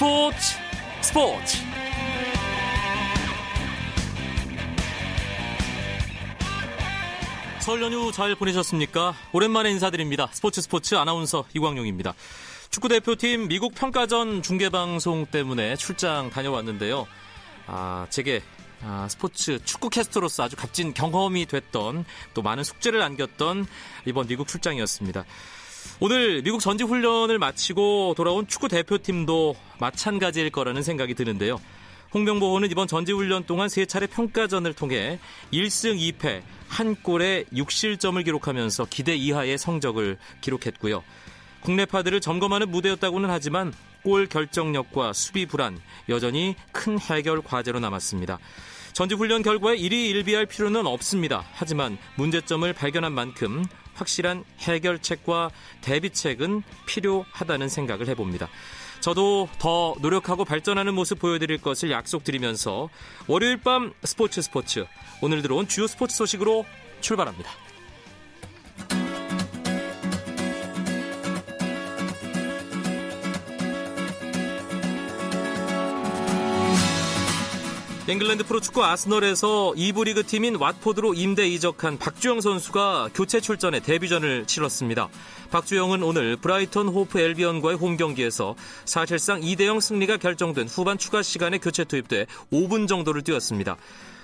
스포츠 스포츠 설 연휴 잘 보내셨습니까? 오랜만에 인사드립니다. 스포츠 스포츠 아나운서 이광용입니다. 축구 대표팀 미국 평가전 중계 방송 때문에 출장 다녀왔는데요. 아, 제게 아, 스포츠 축구 캐스터로서 아주 값진 경험이 됐던 또 많은 숙제를 안겼던 이번 미국 출장이었습니다. 오늘 미국 전지 훈련을 마치고 돌아온 축구 대표팀도 마찬가지일 거라는 생각이 드는데요. 홍명보호는 이번 전지훈련 동안 세 차례 평가전을 통해 1승 2패, 한 골에 6실점을 기록하면서 기대 이하의 성적을 기록했고요. 국내파들을 점검하는 무대였다고는 하지만 골 결정력과 수비 불안 여전히 큰 해결 과제로 남았습니다. 전지훈련 결과에 1위 1비할 필요는 없습니다. 하지만 문제점을 발견한 만큼 확실한 해결책과 대비책은 필요하다는 생각을 해봅니다. 저도 더 노력하고 발전하는 모습 보여드릴 것을 약속드리면서 월요일 밤 스포츠 스포츠 오늘 들어온 주요 스포츠 소식으로 출발합니다. 잉글랜드 프로축구 아스널에서 2부 리그 팀인 왓포드로 임대 이적한 박주영 선수가 교체 출전에 데뷔전을 치렀습니다. 박주영은 오늘 브라이턴 호브 앨비언과의 홈 경기에서 사실상 2대0 승리가 결정된 후반 추가 시간에 교체 투입돼 5분 정도를 뛰었습니다.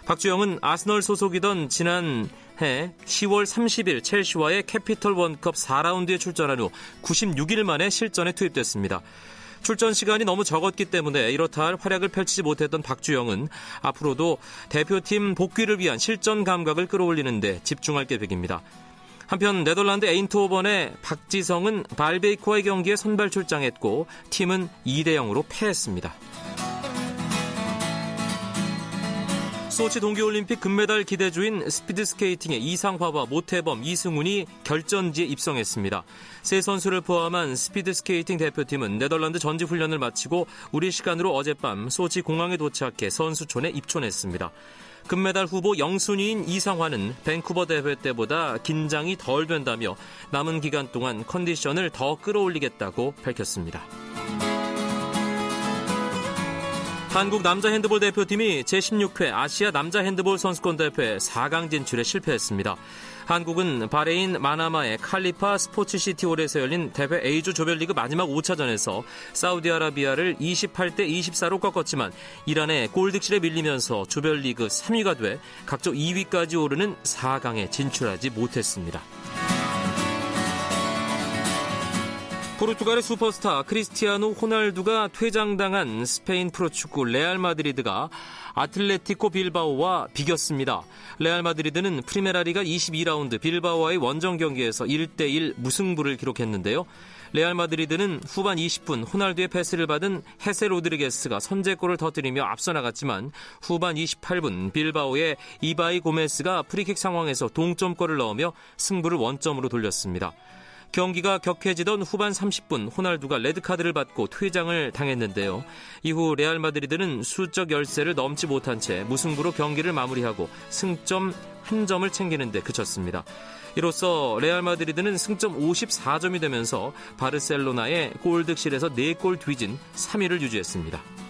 박주영은 아스널 소속이던 지난해 10월 30일 첼시와의 캐피털원컵 4라운드에 출전한 후 96일 만에 실전에 투입됐습니다. 출전 시간이 너무 적었기 때문에 이렇다 할 활약을 펼치지 못했던 박주영은 앞으로도 대표팀 복귀를 위한 실전 감각을 끌어올리는데 집중할 계획입니다. 한편 네덜란드 에인트호번의 박지성은 발베이크와의 경기에 선발 출장했고 팀은 2대 0으로 패했습니다. 소치 동계올림픽 금메달 기대주인 스피드스케이팅의 이상화와 모태범, 이승훈이 결전지에 입성했습니다. 세 선수를 포함한 스피드스케이팅 대표팀은 네덜란드 전지훈련을 마치고 우리 시간으로 어젯밤 소치 공항에 도착해 선수촌에 입촌했습니다. 금메달 후보 영순위인 이상화는 밴쿠버 대회 때보다 긴장이 덜 된다며 남은 기간 동안 컨디션을 더 끌어올리겠다고 밝혔습니다. 한국 남자 핸드볼 대표팀이 제16회 아시아 남자 핸드볼 선수권 대회 4강 진출에 실패했습니다. 한국은 바레인 마나마의 칼리파 스포츠 시티홀에서 열린 대회 A조 조별리그 마지막 5차전에서 사우디아라비아를 28대 24로 꺾었지만 이란의 골득실에 밀리면서 조별리그 3위가 돼 각조 2위까지 오르는 4강에 진출하지 못했습니다. 포르투갈의 슈퍼스타 크리스티아노 호날두가 퇴장당한 스페인 프로축구 레알 마드리드가 아틀레티코 빌바오와 비겼습니다. 레알 마드리드는 프리메라리가 22라운드 빌바오와의 원정 경기에서 1대1 무승부를 기록했는데요. 레알 마드리드는 후반 20분 호날두의 패스를 받은 헤세 로드리게스가 선제골을 터뜨리며 앞서 나갔지만 후반 28분 빌바오의 이바이 고메스가 프리킥 상황에서 동점골을 넣으며 승부를 원점으로 돌렸습니다. 경기가 격해지던 후반 30분 호날두가 레드카드를 받고 퇴장을 당했는데요. 이후 레알 마드리드는 수적 열세를 넘지 못한 채 무승부로 경기를 마무리하고 승점 한 점을 챙기는 데 그쳤습니다. 이로써 레알 마드리드는 승점 54점이 되면서 바르셀로나에 골득실에서 4골 뒤진 3위를 유지했습니다.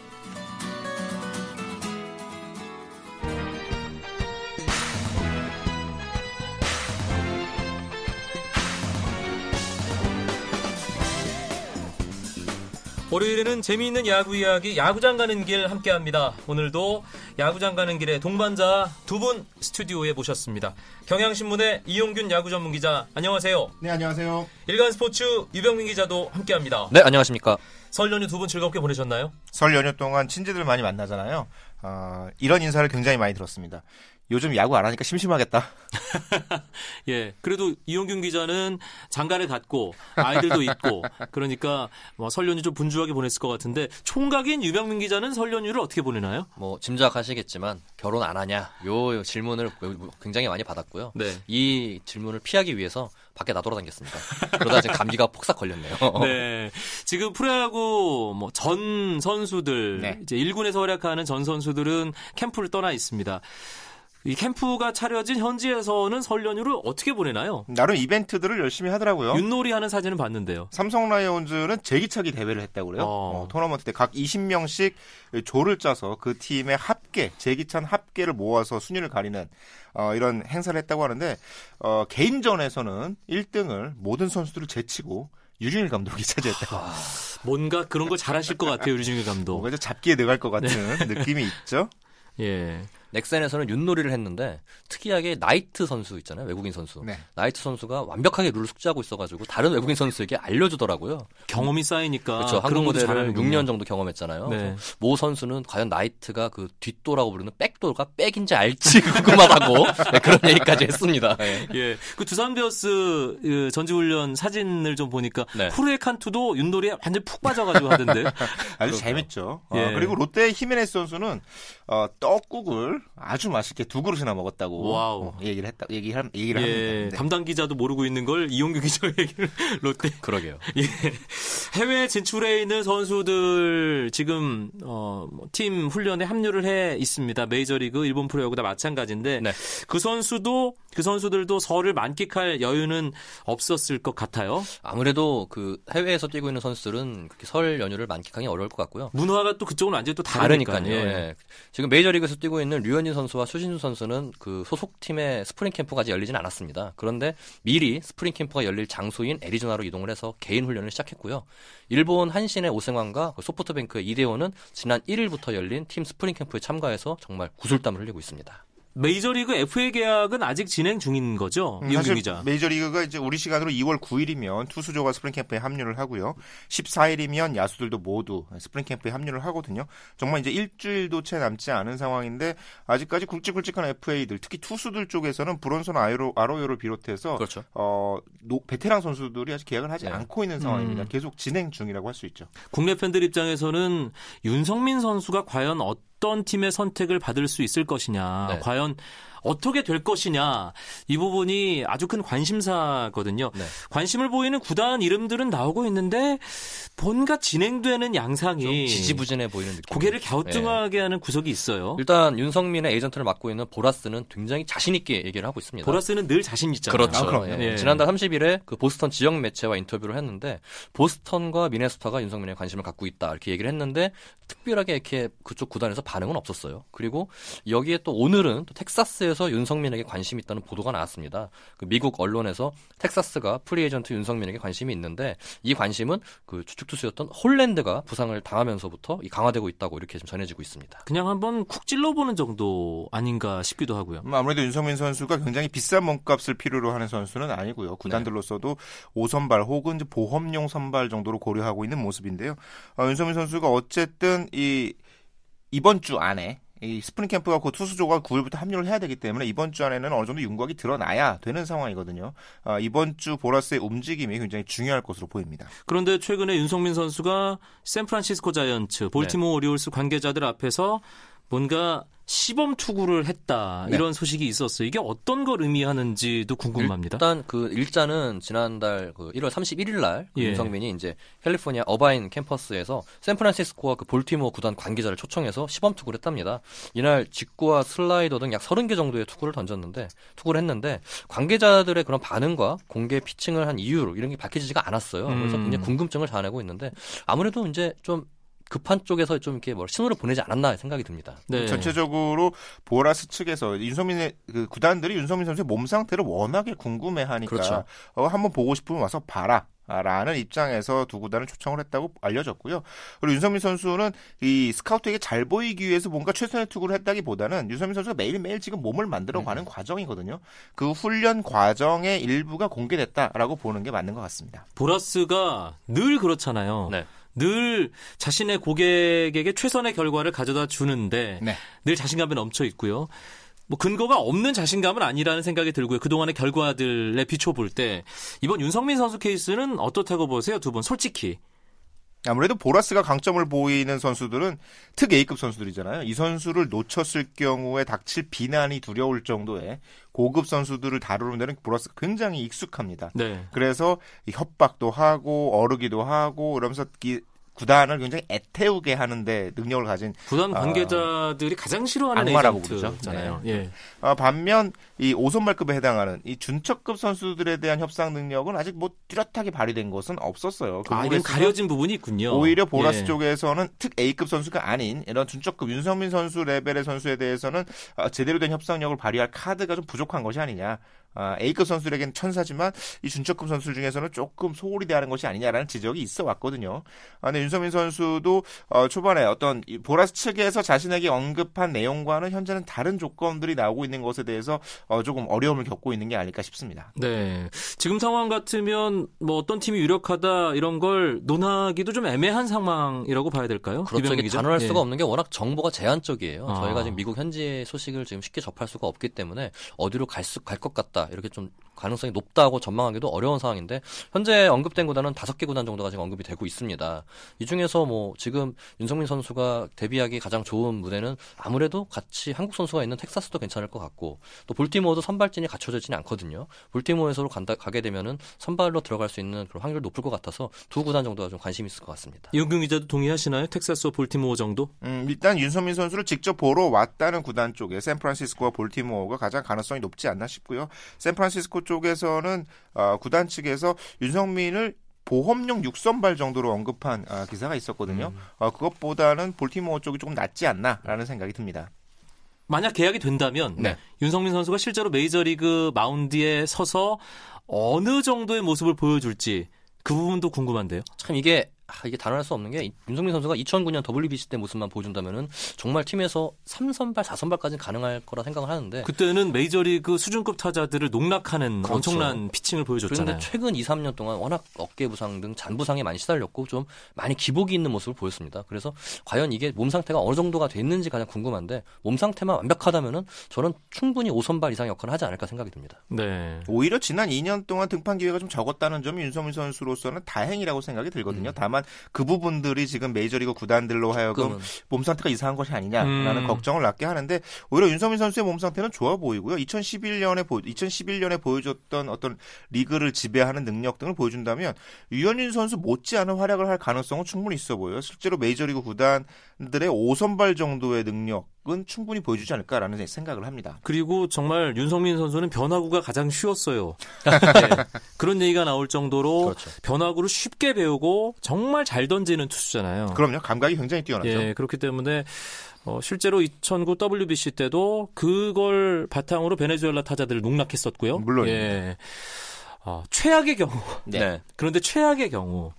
월요일에는 재미있는 야구 이야기 야구장 가는 길 함께합니다. 오늘도 야구장 가는 길에 동반자 두 분 스튜디오에 모셨습니다. 경향신문의 이용균 야구 전문 기자 안녕하세요. 네 안녕하세요. 일간 스포츠 유병민 기자도 함께합니다. 네 안녕하십니까. 설 연휴 두 분 즐겁게 보내셨나요? 설 연휴 동안 친지들 많이 만나잖아요. 어, 이런 인사를 굉장히 많이 들었습니다. 요즘 야구 안 하니까 심심하겠다. 예. 그래도 이용균 기자는 장가를 갖고 아이들도 있고 그러니까 뭐 설 연휴 좀 분주하게 보냈을 것 같은데 총각인 유병민 기자는 설 연휴를 어떻게 보내나요? 뭐 짐작하시겠지만 결혼 안 하냐 요 질문을 굉장히 많이 받았고요. 네. 이 질문을 피하기 위해서 밖에 나돌아다녔습니다. 그러다 지금 감기가 폭삭 걸렸네요. 네. 지금 프로야구 뭐 전 선수들 네. 이제 1군에서 활약하는 전 선수들은 캠프를 떠나 있습니다. 이 캠프가 차려진 현지에서는 설 연휴를 어떻게 보내나요? 나름 이벤트들을 열심히 하더라고요. 윷놀이 하는 사진을 봤는데요. 삼성 라이온즈는 제기차기 대회를 했다고 그래요. 어. 어, 토너먼트 때 각 20명씩 조를 짜서 그 팀의 합계, 제기찬 합계를 모아서 순위를 가리는 어, 이런 행사를 했다고 하는데 어, 개인전에서는 1등을 모든 선수들을 제치고 유준일 감독이 차지했다고. 뭔가 그런 걸 잘하실 것 같아요, 유진일 감독. 뭔가 좀 잡기에 들어갈 것 같은 네. 느낌이 있죠. 예. 넥센에서는 윷놀이를 했는데 특이하게 나이트 선수 있잖아요 외국인 선수 네. 나이트 선수가 완벽하게 룰을 숙지하고 있어가지고 다른 외국인 선수에게 알려주더라고요. 경험이 쌓이니까 그렇죠. 그런 한국 잘하는군요. 6년 정도 경험했잖아요. 네. 모 선수는 과연 나이트가 그 뒷도라고 부르는 백도가 백인지 알지 궁금하다고 네, 그런 얘기까지 했습니다. 네. 예. 그 두산 베어스 그 전지훈련 사진을 좀 보니까 네. 호르헤 칸투도 윷놀이에 완전 푹 빠져가지고 하던데. 아주 재밌죠. 어, 예. 그리고 롯데 히메네스 선수는 어, 떡국을 아주 맛있게 두 그릇이나 먹었다고 와우. 어, 얘기를 했다. 얘기를 얘기를 예. 합니다. 네. 담당 기자도 모르고 있는 걸 이용규 기자 얘기를 롯데 그러게요. 예. 해외 진출해 있는 선수들 지금 어, 뭐팀 훈련에 합류를 해 있습니다. 메이저리그, 일본 프로야구다 마찬가지인데 네. 그 선수도 그 선수들도 설을 만끽할 여유는 없었을 것 같아요. 아무래도 그 해외에서 뛰고 있는 선수들은 그렇게 설 연휴를 만끽하기 어려울 것 같고요. 문화가 또 그쪽은 완전히 또 다르니까. 다르니까요. 예. 지금 메이저리그에서 뛰고 있는 류현진 선수와 추신수 선수는 그 소속 팀의 스프링 캠프가 아직 열리진 않았습니다. 그런데 미리 스프링 캠프가 열릴 장소인 애리조나로 이동을 해서 개인 훈련을 시작했고요. 일본 한신의 오승환과 그 소프트뱅크의 이대호는 지난 1일부터 열린 팀 스프링 캠프에 참가해서 정말 구슬땀을 흘리고 있습니다. 메이저리그 FA 계약은 아직 진행 중인 거죠. 음, 사실 기자. 메이저리그가 이제 우리 시간으로 2월 9일이면 투수조가 스프링 캠프에 합류를 하고요. 14일이면 야수들도 모두 스프링 캠프에 합류를 하거든요. 정말 이제 일주일도 채 남지 않은 상황인데 아직까지 굵직굵직한 FA들, 특히 투수들 쪽에서는 브론슨 아이로, 아로요를 비롯해서 그렇죠. 어, 노- 베테랑 선수들이 아직 계약을 하지 네. 않고 있는 상황입니다. 음. 계속 진행 중이라고 할 수 있죠. 국내 팬들 입장에서는 윤석민 선수가 과연 어떤 팀의 선택을 받을 수 있을 것이냐, 네. 과연 어떻게 될 것이냐 이 부분이 아주 큰 관심사거든요. 네. 관심을 보이는 구단 이름들은 나오고 있는데 뭔가 진행되는 좀 양상이 지지부진해 보이는 느낌. 고개를 갸우뚱하게 하는 구석이 있어요. 일단 윤성민의 에이전트를 맡고 있는 보라스는 굉장히 자신 있게 얘기를 하고 있습니다. 보라스는 늘 자신 있잖아요. 그렇죠. 아. 예. 예. 지난달 30일에 그 보스턴 지역 매체와 인터뷰를 했는데 보스턴과 미네소타가 윤성민에 관심을 갖고 있다 이렇게 얘기를 했는데 특별하게 이렇게 그쪽 구단에서 반응은 없었어요. 그리고 여기에 또 오늘은 또 텍사스에서 윤성민에게 관심이 있다는 보도가 나왔습니다. 그 미국 언론에서 텍사스가 프리에이전트 윤석민에게 관심이 있는데 이 관심은 그 주축 투수였던 홀랜드가 부상을 당하면서부터 이 강화되고 있다고 이렇게 좀 전해지고 있습니다. 그냥 한번 쿡 찔러보는 정도 아닌가 싶기도 하고요. 음, 아무래도 윤석민 선수가 굉장히 비싼 몸값을 필요로 하는 선수는 아니고요. 구단들로서도 5선발 혹은 보험용 선발 정도로 고려하고 있는 모습인데요. 어, 윤석민 선수가 어쨌든 이 이번 주 안에 이 스프링 캠프가 곧 투수조가 9일부터 합류를 해야 되기 때문에 이번 주 안에는 어느 정도 윤곽이 드러나야 되는 상황이거든요. 어, 이번 주 보라스의 움직임이 굉장히 중요할 것으로 보입니다. 그런데 최근에 윤석민 선수가 샌프란시스코 자이언츠, 볼티모어 오리올스 관계자들 앞에서 뭔가 시범 투구를 했다 네. 이런 소식이 있었어요. 이게 어떤 걸 의미하는지도 궁금합니다. 일단 그 일자는 지난달 그 1월 31일 날 예. 윤석민이 이제 캘리포니아 어바인 캠퍼스에서 샌프란시스코와 그 볼티모어 구단 관계자를 초청해서 시범 투구를 했답니다. 이날 직구와 슬라이더 등 약 30개 정도의 투구를 던졌는데 투구를 했는데 관계자들의 그런 반응과 공개 피칭을 한 이유로 이런 게 밝혀지지가 않았어요. 그래서 음. 굉장히 궁금증을 자아내고 있는데 아무래도 이제 좀 급한 쪽에서 좀 이렇게 뭐 신호를 보내지 않았나 생각이 듭니다. 네. 전체적으로 보라스 측에서 윤성민의 그 구단들이 윤성민 선수의 몸 상태를 워낙에 궁금해하니까 그렇죠. 어, 한번 보고 싶으면 와서 봐라. 라는 입장에서 두 구단을 초청을 했다고 알려졌고요. 그리고 윤성민 선수는 이 스카우트에게 잘 보이기 위해서 뭔가 최선의 투구를 했다기보다는 윤성민 선수가 매일매일 지금 몸을 만들어가는 과정이거든요. 그 훈련 과정의 일부가 공개됐다라고 보는 게 맞는 것 같습니다. 보라스가 늘 그렇잖아요. 네. 늘 자신의 고객에게 최선의 결과를 가져다 주는데 네. 늘 자신감에 넘쳐 있고요. 뭐 근거가 없는 자신감은 아니라는 생각이 들고요. 그동안의 결과들에 비춰볼 때 이번 윤성민 선수 케이스는 어떻다고 보세요? 두 분 솔직히. 아무래도 보라스가 강점을 보이는 선수들은 특 A급 선수들이잖아요. 이 선수를 놓쳤을 경우에 닥칠 비난이 두려울 정도의 고급 선수들을 다루는 데는 보라스가 굉장히 익숙합니다. 네. 그래서 이 협박도 하고 어르기도 하고 이러면서 이 구단을 굉장히 애태우게 하는데 능력을 가진 구단 관계자들이 어, 가장 싫어하는 악마라고 부르죠.잖아요. 네. 예. 어, 반면 이 5선발급에 해당하는 이 준척급 선수들에 대한 협상 능력은 아직 뭐 뚜렷하게 발휘된 것은 없었어요. 그 아, 이건 가려진 부분이 있군요. 오히려 보라스 예. 쪽에서는 특 A급 선수가 아닌 이런 준척급 윤성민 선수 레벨의 선수에 대해서는 어, 제대로 된 협상력을 발휘할 카드가 좀 부족한 것이 아니냐. 아, A급 선수들에게는 천사지만 이 준척급 선수 중에서는 조금 소홀히 대하는 것이 아니냐라는 지적이 있어 왔거든요. 아, 근데 윤성민 선수도 어, 초반에 어떤 보라스 측에서 자신에게 언급한 내용과는 현재는 다른 조건들이 나오고 있는 것에 대해서 어, 조금 어려움을 겪고 있는 게 아닐까 싶습니다. 네. 지금 상황 같으면 뭐 어떤 팀이 유력하다 이런 걸 논하기도 좀 애매한 상황이라고 봐야 될까요? 그렇죠. 이게 단언할 예. 수가 없는 게 워낙 정보가 제한적이에요. 아. 저희가 지금 미국 현지 소식을 지금 쉽게 접할 수가 없기 때문에 어디로 갈 수 갈 것 같다. 이렇게 좀 가능성이 높다고 전망하기도 어려운 상황인데 현재 언급된 구단은 다섯 개 구단 정도가 지금 언급이 되고 있습니다. 이 중에서 뭐 지금 윤성민 선수가 데뷔하기 가장 좋은 무대는 아무래도 같이 한국 선수가 있는 텍사스도 괜찮을 것 같고 또 볼티모어도 선발진이 갖춰져 있지는 않거든요. 볼티모어에서 간다 가게 되면은 선발로 들어갈 수 있는 그런 확률이 높을 것 같아서 두 구단 정도가 좀 관심 있을 것 같습니다. 이용균 기자도 동의하시나요? 텍사스와 볼티모어 정도? 음, 일단 윤성민 선수를 직접 보러 왔다는 구단 쪽에 샌프란시스코와 볼티모어가 가장 가능성이 높지 않나 싶고요. 샌프란시스코 쪽에서는 어, 구단 측에서 윤성민을 보험용 6선발 정도로 언급한 아, 기사가 있었거든요. 음. 어, 그것보다는 볼티모어 쪽이 조금 낫지 않나라는 생각이 듭니다. 만약 계약이 된다면 네. 윤성민 선수가 실제로 메이저리그 마운드에 서서 어느 정도의 모습을 보여줄지 그 부분도 궁금한데요. 참 이게 아, 이게 단언할 수 없는 게 윤성민 선수가 2009년 WBC 때 모습만 보여준다면은 정말 팀에서 3선발, 4선발까지 가능할 거라 생각을 하는데 그때는 메이저리그 수준급 타자들을 농락하는 그렇죠. 엄청난 피칭을 보여줬잖아요. 그런데 최근 2, 3년 동안 워낙 어깨 부상 등 잔 부상에 많이 시달렸고 좀 많이 기복이 있는 모습을 보였습니다. 그래서 과연 이게 몸 상태가 어느 정도가 됐는지 가장 궁금한데 몸 상태만 완벽하다면은 저는 충분히 5선발 이상의 역할을 하지 않을까 생각이 듭니다. 네. 오히려 지난 2년 동안 등판 기회가 좀 적었다는 점이 윤성민 선수로서는 다행이라고 생각이 들거든요. 음. 다만 다만 그 부분들이 지금 메이저리그 구단들로 하여금 몸 상태가 이상한 것이 아니냐라는 음. 걱정을 낳게 하는데 오히려 윤성민 선수의 몸 상태는 좋아 보이고요. 2011년에 보 2011년에 보여줬던 어떤 리그를 지배하는 능력 등을 보여준다면 유현진 선수 못지않은 활약을 할 가능성은 충분히 있어 보여요. 실제로 메이저리그 구단들의 5선발 정도의 능력 은 충분히 보여주지 않을까라는 생각을 합니다. 그리고 정말 윤성민 선수는 변화구가 가장 쉬웠어요. 네. 그런 얘기가 나올 정도로 그렇죠. 변화구를 쉽게 배우고 정말 잘 던지는 투수잖아요. 그럼요. 감각이 굉장히 뛰어나죠. 예, 그렇기 때문에 어, 실제로 2009 WBC 때도 그걸 바탕으로 베네수엘라 타자들을 농락했었고요. 물론. 예. 어, 최악의 경우. 네. 그런데 최악의 경우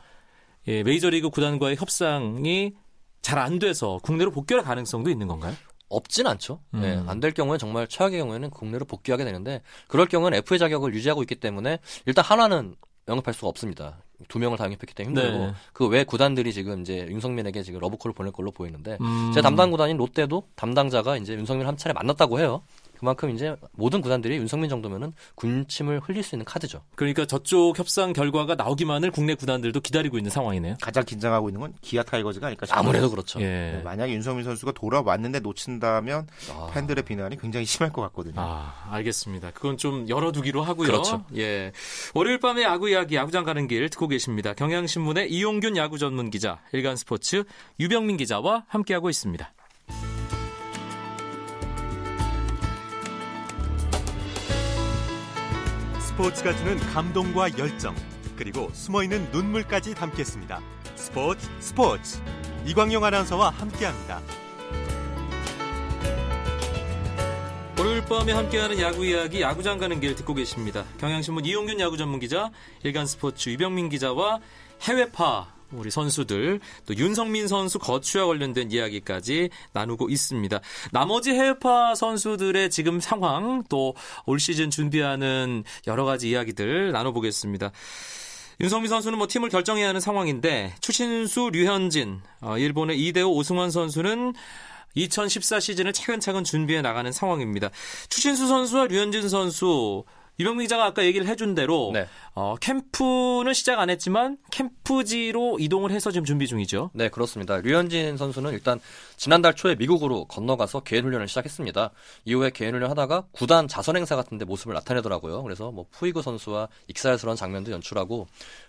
예, 메이저리그 구단과의 협상이 잘 안 돼서 국내로 복귀할 가능성도 있는 건가요? 없진 않죠. 음. 네, 안될 경우에 정말 최악의 경우에는 국내로 복귀하게 되는데 그럴 경우는 FA 자격을 유지하고 있기 때문에 일단 하나는 영입할 수가 없습니다. 두 명을 다 영입했기 때문에 힘들고 네. 그외 구단들이 지금 이제 윤성민에게 지금 러브콜을 보낼 걸로 보이는데 음. 제 담당 구단인 롯데도 담당자가 이제 윤성민을 한 차례 만났다고 해요. 그만큼 이제 모든 구단들이 윤성민 정도면은 군침을 흘릴 수 있는 카드죠. 그러니까 저쪽 협상 결과가 나오기만을 국내 구단들도 기다리고 있는 상황이네요. 가장 긴장하고 있는 건 기아 타이거즈가 아닐까 싶어요. 아무래도 그렇죠. 예. 네, 만약에 윤성민 선수가 돌아왔는데 놓친다면 아. 팬들의 비난이 굉장히 심할 것 같거든요. 아, 알겠습니다. 그건 좀 열어두기로 하고요. 그렇죠. 예. 월요일 밤에 야구 이야기 야구장 가는 길 듣고 계십니다. 경향신문의 이용균 야구 전문 기자, 일간스포츠 유병민 기자와 함께하고 있습니다. 스포츠가 주는 감동과 열정 그리고 숨어있는 눈물까지 담겠습니다. 스포츠 스포츠 이광용 아나운서와 함께합니다. 월요일 밤에 함께하는 야구 이야기 야구장 가는 길 듣고 계십니다. 경향신문 이용균 야구 전문 기자, 일간 스포츠 유병민 기자와 해외파 우리 선수들 또 윤성민 선수 거취와 관련된 이야기까지 나누고 있습니다. 나머지 해외파 선수들의 지금 상황 또 올 시즌 준비하는 여러 가지 이야기들 나눠보겠습니다. 윤성민 선수는 뭐 팀을 결정해야 하는 상황인데 추신수, 류현진, 어, 일본의 이대호, 오승환 선수는 2014 시즌을 차근차근 준비해 나가는 상황입니다. 추신수 선수와 류현진 선수 유병민 기자가 아까 얘기를 해준 대로 네. 어, 캠프는 시작 안 했지만 캠프지로 이동을 해서 지금 준비 중이죠. 네, 그렇습니다. 류현진 선수는 일단 지난달 초에 미국으로 건너가서 개인 훈련을 시작했습니다. 이후에 개인 훈련 하다가 구단 자선 행사 같은 데 모습을 나타내더라고요. 그래서 뭐 푸이그 선수와 익살스러운 장면도 연출하고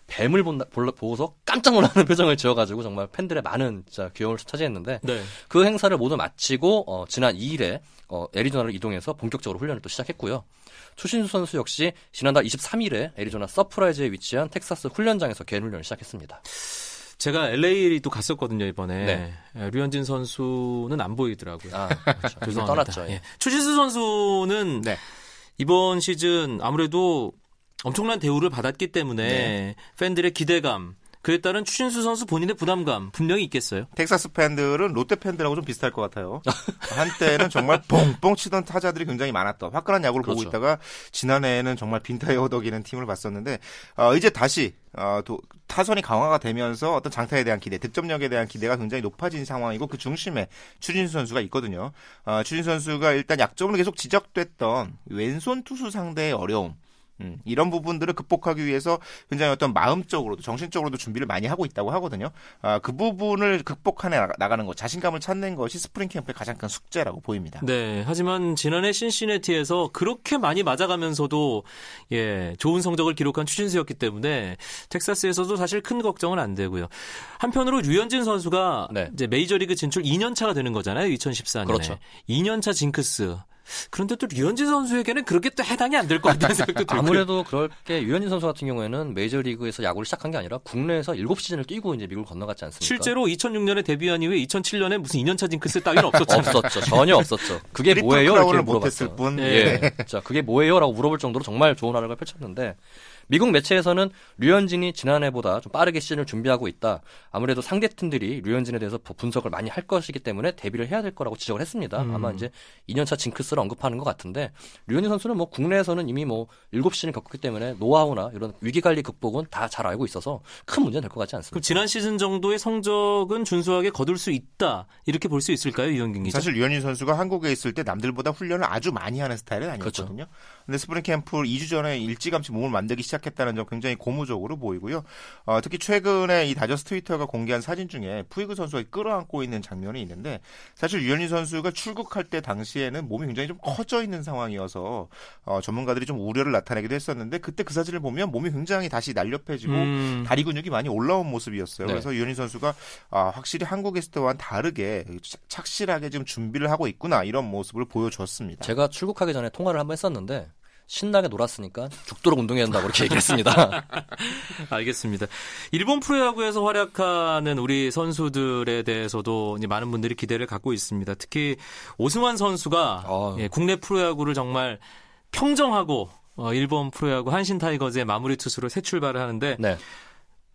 뱀을 본다, 보고서 깜짝 놀라는 표정을 지어가지고 정말 팬들의 많은 진짜 귀여움을 차지했는데 네. 그 행사를 모두 마치고 어, 지난 2일에 어, 애리조나로 이동해서 본격적으로 훈련을 또 시작했고요. 추신수 선수 역시 지난달 23일에 애리조나 서프라이즈에 위치한 텍사스 훈련장에서 개인 훈련을 시작했습니다. 제가 LA도 갔었거든요 이번에 네. 예, 류현진 선수는 안 보이더라고요. 아, 그렇죠. 죄송합니다. 떠났죠. 예. 예. 추신수 선수는 네. 이번 시즌 아무래도 엄청난 대우를 받았기 때문에 네. 팬들의 기대감 그에 따른 추신수 선수 본인의 부담감 분명히 있겠어요. 텍사스 팬들은 롯데 팬들하고 좀 비슷할 것 같아요. 한때는 정말 뻥뻥 치던 타자들이 굉장히 많았던 화끈한 야구를 보고 그렇죠. 있다가 지난해에는 정말 빈타에 허덕이는 팀을 봤었는데 어, 이제 다시 어, 도- 타선이 강화가 되면서 어떤 장타에 대한 기대, 득점력에 대한 기대가 굉장히 높아진 상황이고 그 중심에 추진수 선수가 있거든요. 어, 추진수 선수가 일단 약점으로 계속 지적됐던 왼손 투수 상대의 어려움. 음, 이런 부분들을 극복하기 위해서 굉장히 어떤 마음적으로도 정신적으로도 준비를 많이 하고 있다고 하거든요. 아, 그 부분을 극복해 나가- 나가는 것, 자신감을 찾는 것이 스프링 캠프의 가장 큰 숙제라고 보입니다. 네, 하지만 지난해 신시내티에서 그렇게 많이 맞아가면서도 예 좋은 성적을 기록한 추신수였기 때문에 텍사스에서도 사실 큰 걱정은 안 되고요. 한편으로 류현진 선수가 네. 이제 메이저리그 진출 2년 차가 되는 거잖아요. 2014년에 그렇죠. 2년 차 징크스. 그런데 또 류현진 선수에게는 그렇게 또 해당이 안 될 것 같다는 생각도 들고요. 아무래도 그런 게 류현진 선수 같은 경우에는 메이저리그에서 야구를 시작한 게 아니라 국내에서 7시즌을 뛰고 이제 미국을 건너갔지 않습니까? 실제로 2006년에 데뷔한 이후에 2007년에 무슨 2년차 징크스 따위는 없었잖아요. 없었죠. 전혀 없었죠. 그게 뭐예요? 이렇게 물어봤어요. 뿐. 예. 예. 자, 그게 뭐예요? 라고 물어볼 정도로 정말 좋은 활약을 펼쳤는데 미국 매체에서는 류현진이 지난해보다 좀 빠르게 시즌을 준비하고 있다. 아무래도 상대 팀들이 류현진에 대해서 분석을 많이 할 것이기 때문에 데뷔를 해야 될 거라고 지적을 했습니다. 음. 아마 이제 2년차 징크스를 언급하는 것 같은데 류현진 선수는 뭐 국내에서는 이미 뭐 7시즌을 겪었기 때문에 노하우나 이런 위기 관리 극복은 다 잘 알고 있어서 큰 문제는 될 것 같지 않습니다. 그럼 지난 시즌 정도의 성적은 준수하게 거둘 수 있다. 이렇게 볼 수 있을까요, 이현경 기자? 사실 류현진 선수가 한국에 있을 때 남들보다 훈련을 아주 많이 하는 스타일은 아니었거든요. 그렇죠. 근데 스프링 캠프 2주 전에 일찌감치 몸을 만들기 시작했다는 점 굉장히 고무적으로 보이고요. 어, 특히 최근에 이 다저스 트위터가 공개한 사진 중에 푸이그 선수가 끌어안고 있는 장면이 있는데 사실 류현진 선수가 출국할 때 당시에는 몸이 굉장히 좀 커져 있는 상황이어서 어, 전문가들이 좀 우려를 나타내기도 했었는데 그때 그 사진을 보면 몸이 굉장히 다시 날렵해지고 음. 다리 근육이 많이 올라온 모습이었어요. 네. 그래서 유현진 선수가 아, 확실히 한국에 있을 때와는 다르게 착- 착실하게 지금 준비를 하고 있구나 이런 모습을 보여줬습니다. 제가 출국하기 전에 통화를 한번 했었는데 신나게 놀았으니까 죽도록 운동해야 된다고 그렇게 얘기했습니다. 알겠습니다. 일본 프로야구에서 활약하는 우리 선수들에 대해서도 많은 분들이 기대를 갖고 있습니다. 특히 오승환 선수가 아유. 예, 국내 프로야구를 정말 평정하고 어, 일본 프로야구 한신 타이거즈의 마무리 투수로 새 출발을 하는데 네.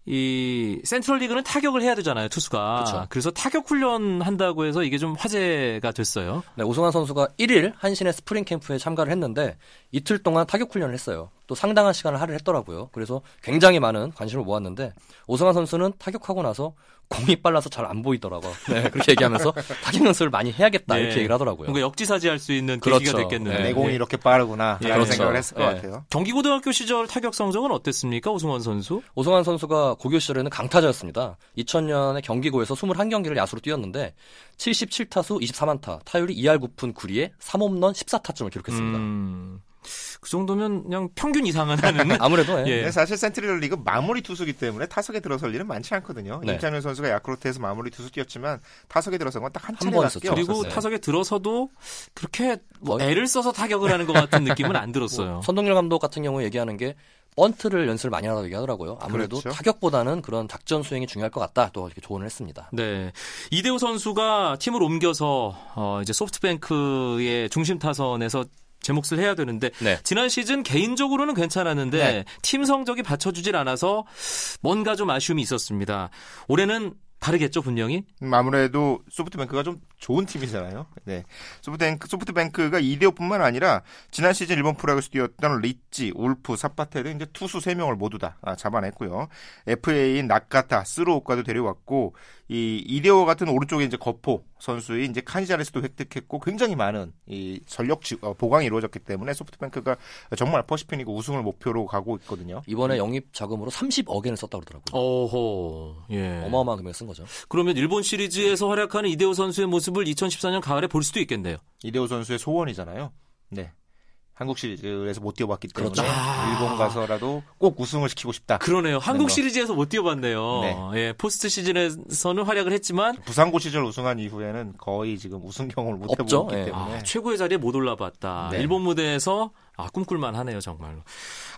이 센트럴 리그는 타격을 해야 되잖아요, 투수가. 그쵸. 그래서 타격 훈련 한다고 해서 이게 좀 화제가 됐어요. 네, 오승환 선수가 1일 한신의 스프링 캠프에 참가를 했는데 이틀 동안 타격 훈련을 했어요. 또 상당한 시간을 할애를 했더라고요. 그래서 굉장히 많은 관심을 모았는데 오승환 선수는 타격하고 나서 공이 빨라서 잘 안 보이더라고요. 네, 그렇게 얘기하면서 타격 연습을 많이 해야겠다 이렇게 네. 얘기를 하더라고요. 뭔가 역지사지할 수 있는 그렇죠. 계기가 됐겠는데. 네. 내 공이 이렇게 빠르구나 예, 라는 그렇죠. 생각을 했을 것 예. 같아요. 경기고등학교 시절 타격 성적은 어땠습니까, 오승환 선수? 오승환 선수가 고교 시절에는 강타자였습니다. 2000년에 경기고에서 21경기를 야수로 뛰었는데 77타수 24만타, 타율이 2할 9푼 9리에 3홈런 14타점을 기록했습니다. 음, 그 정도면 그냥 평균 이상은 하는. 아무래도 예. 예. 근데 사실 센트럴 리그 마무리 투수기 때문에 타석에 들어설 일은 많지 않거든요. 네. 임창현 선수가 야크로트에서 마무리 투수 뛰었지만 타석에 들어선 건 딱 한 차례밖에 있었죠. 그리고 없었어요. 타석에 들어서도 그렇게 뭐 애를 써서 타격을 하는 것 같은 느낌은 안 들었어요. 선동열 감독 같은 경우에 얘기하는 게 번트를 연습을 많이 하라고 얘기하더라고요. 아무래도 그렇죠. 타격보다는 그런 작전 수행이 중요할 것 같다. 또 이렇게 조언을 했습니다. 네. 이대호 선수가 팀을 옮겨서 어 이제 소프트뱅크의 중심 타선에서 제 몫을 해야 되는데 네. 지난 시즌 개인적으로는 괜찮았는데 네. 팀 성적이 받쳐주질 않아서 뭔가 좀 아쉬움이 있었습니다. 올해는 다르겠죠 분명히. 음, 아무래도 소프트뱅크가 좀 좋은 팀이잖아요. 네. 소프트뱅크, 소프트뱅크가 이대호뿐만 아니라 지난 시즌 일본 프로야구에서 뛰었던 리치, 울프, 사파테 등 이제 투수 3명을 모두 다 아, 잡아냈고요. FA인 나카타, 쓰루오카도 데려왔고 이 이대호 같은 오른쪽에 이제 거포 선수의 이제 카니자레스도 획득했고 굉장히 많은 이 전력 지, 어, 보강이 이루어졌기 때문에 소프트뱅크가 정말 퍼시픽 리그 우승을 목표로 가고 있거든요. 이번에 영입 자금으로 30억 엔을 썼다 그러더라고요. 어허. 예. 어마어마한 금액 쓴 거죠. 그러면 일본 시리즈에서 활약하는 이대호 선수의 모습을 2014년 가을에 볼 수도 있겠네요. 이대호 선수의 소원이잖아요. 네. 한국 시리즈에서 못 뛰어봤기 때문에 그렇죠. 아. 일본 가서라도 꼭 우승을 시키고 싶다. 그러네요. 한국 거. 시리즈에서 못 뛰어봤네요. 네. 예, 포스트 시즌에서는 활약을 했지만 부산고 시절 우승한 이후에는 거의 지금 우승 경험을 못 없죠. 해보기 예. 때문에 아, 최고의 자리에 못 올라봤다. 네. 일본 무대에서 아, 꿈꿀만 하네요, 정말로.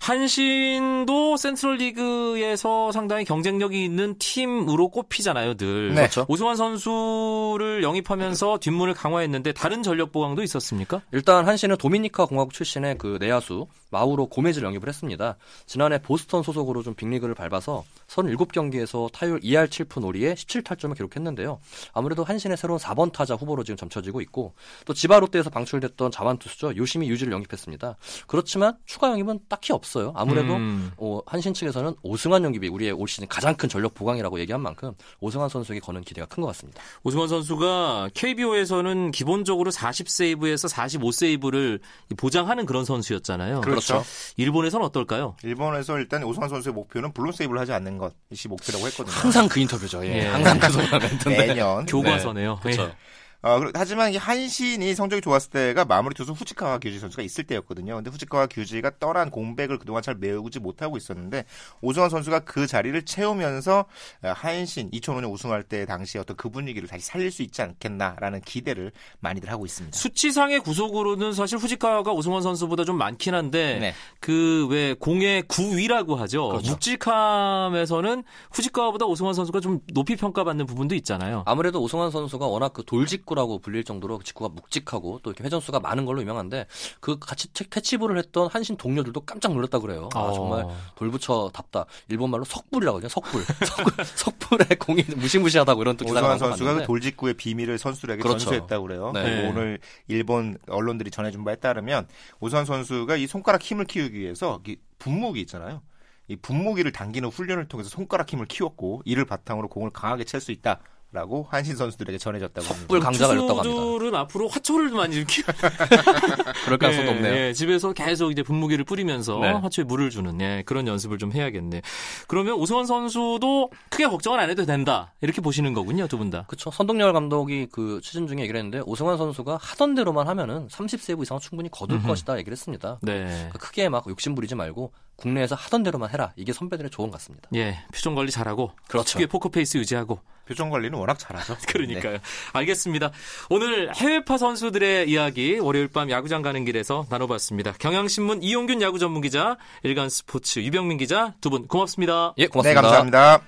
한신도 센트럴 리그에서 상당히 경쟁력이 있는 팀으로 꼽히잖아요, 늘. 네. 그렇죠. 오승환 선수를 영입하면서 뒷문을 강화했는데 다른 전력 보강도 있었습니까? 일단 한신은 도미니카 공화국 출신의 그 내야수 마우로 고메즈를 영입을 했습니다. 지난해 보스턴 소속으로 좀 빅리그를 밟아서 37경기에서 타율 2할 7푼 5리에 17탈점을 기록했는데요. 아무래도 한신의 새로운 4번 타자 후보로 지금 점쳐지고 있고 또 지바 롯데에서 방출됐던 자완 투수죠. 요시미 유지를 영입했습니다. 그렇지만 추가 영입은 딱히 없어요. 아무래도 음. 어, 한신 측에서는 오승환 영입이 우리의 올 시즌 가장 큰 전력 보강이라고 얘기한 만큼 오승환 선수에게 거는 기대가 큰 것 같습니다. 오승환 선수가 KBO에서는 기본적으로 40세이브에서 45세이브를 보장하는 그런 선수였잖아요. 그렇죠. 일본에서는 어떨까요? 일본에서 일단 오승환 선수의 목표는 블론 세이브를 하지 않는 것이 목표라고 했거든요. 항상 그 인터뷰죠. 예. 예. 항상 그 소리가 멘트인데. 매년. 교과서네요. 그렇죠. 예. 어, 하지만 이 한신이 성적이 좋았을 때가 마무리 투수 후지카와 규지 선수가 있을 때였거든요. 근데 후지카와 규지가 떠난 공백을 그동안 잘 메우지 못하고 있었는데 오승환 선수가 그 자리를 채우면서 어, 한신 2005년 우승할 때 당시 어떤 그 분위기를 다시 살릴 수 있지 않겠나라는 기대를 많이들 하고 있습니다. 수치상의 구속으로는 사실 후지카가 오승환 선수보다 좀 많긴 한데 네. 그왜 공의 구위라고 하죠. 그렇죠. 묵직함에서는 후지카보다 오승환 선수가 좀 높이 평가받는 부분도 있잖아요. 아무래도 오승환 선수가 워낙 그 돌직구 라고 불릴 정도로 직구가 묵직하고 또 이렇게 회전수가 많은 걸로 유명한데 그 같이 채- 캐치볼을 했던 한신 동료들도 깜짝 놀랐다 그래요. 아, 어. 정말 돌부처답다. 일본말로 석불이라고 하죠. 석불. 석불. 석불에 공이 무시무시하다고 이런 또 기사가 선수가 그 돌직구의 비밀을 선수들에게 그렇죠. 전수했다고 그래요. 네. 그리고 오늘 일본 언론들이 전해준 바에 따르면 오승환 선수가 이 손가락 힘을 키우기 위해서 이 분무기 있잖아요. 이 분무기를 당기는 훈련을 통해서 손가락 힘을 키웠고 이를 바탕으로 공을 강하게 찰수 있다 라고 한신 선수들에게 전해졌다고 합니다. 석불 강자가 있다고 합니다. 투수들은 앞으로 화초를 많이 이렇게 그럴 가능성도 예, 없네요. 예, 집에서 계속 이제 분무기를 뿌리면서 네. 화초에 물을 주는 예, 그런 연습을 좀 해야겠네. 그러면 오승환 선수도 크게 걱정은 안 해도 된다 이렇게 보시는 거군요, 두 분 다. 그렇죠. 선동열 감독이 그 시즌 중에 얘기를 했는데 오승환 선수가 하던 대로만 하면은 30세이브 이상 충분히 거둘 음흠. 것이다 얘기를 했습니다. 네. 그러니까 크게 막 욕심 부리지 말고 국내에서 하던 대로만 해라. 이게 선배들의 조언 같습니다. 예, 표정 관리 잘하고 그렇죠. 특유의 포커 페이스 유지하고 표정 관리는 워낙 잘하죠. 그러니까요. 알겠습니다. 오늘 해외파 선수들의 이야기 월요일 밤 야구장 가는 길에서 나눠봤습니다. 경향신문 이용균 야구 전문 기자, 일간 스포츠 유병민 기자 두 분 고맙습니다. 예, 네, 고맙습니다. 감사합니다.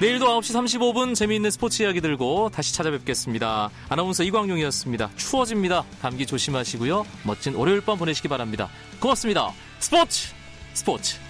내일도 9시 35분 재미있는 스포츠 이야기 들고 다시 찾아뵙겠습니다. 아나운서 이광용이었습니다. 추워집니다. 감기 조심하시고요. 멋진 월요일 밤 보내시기 바랍니다. 고맙습니다. 스포츠 스포츠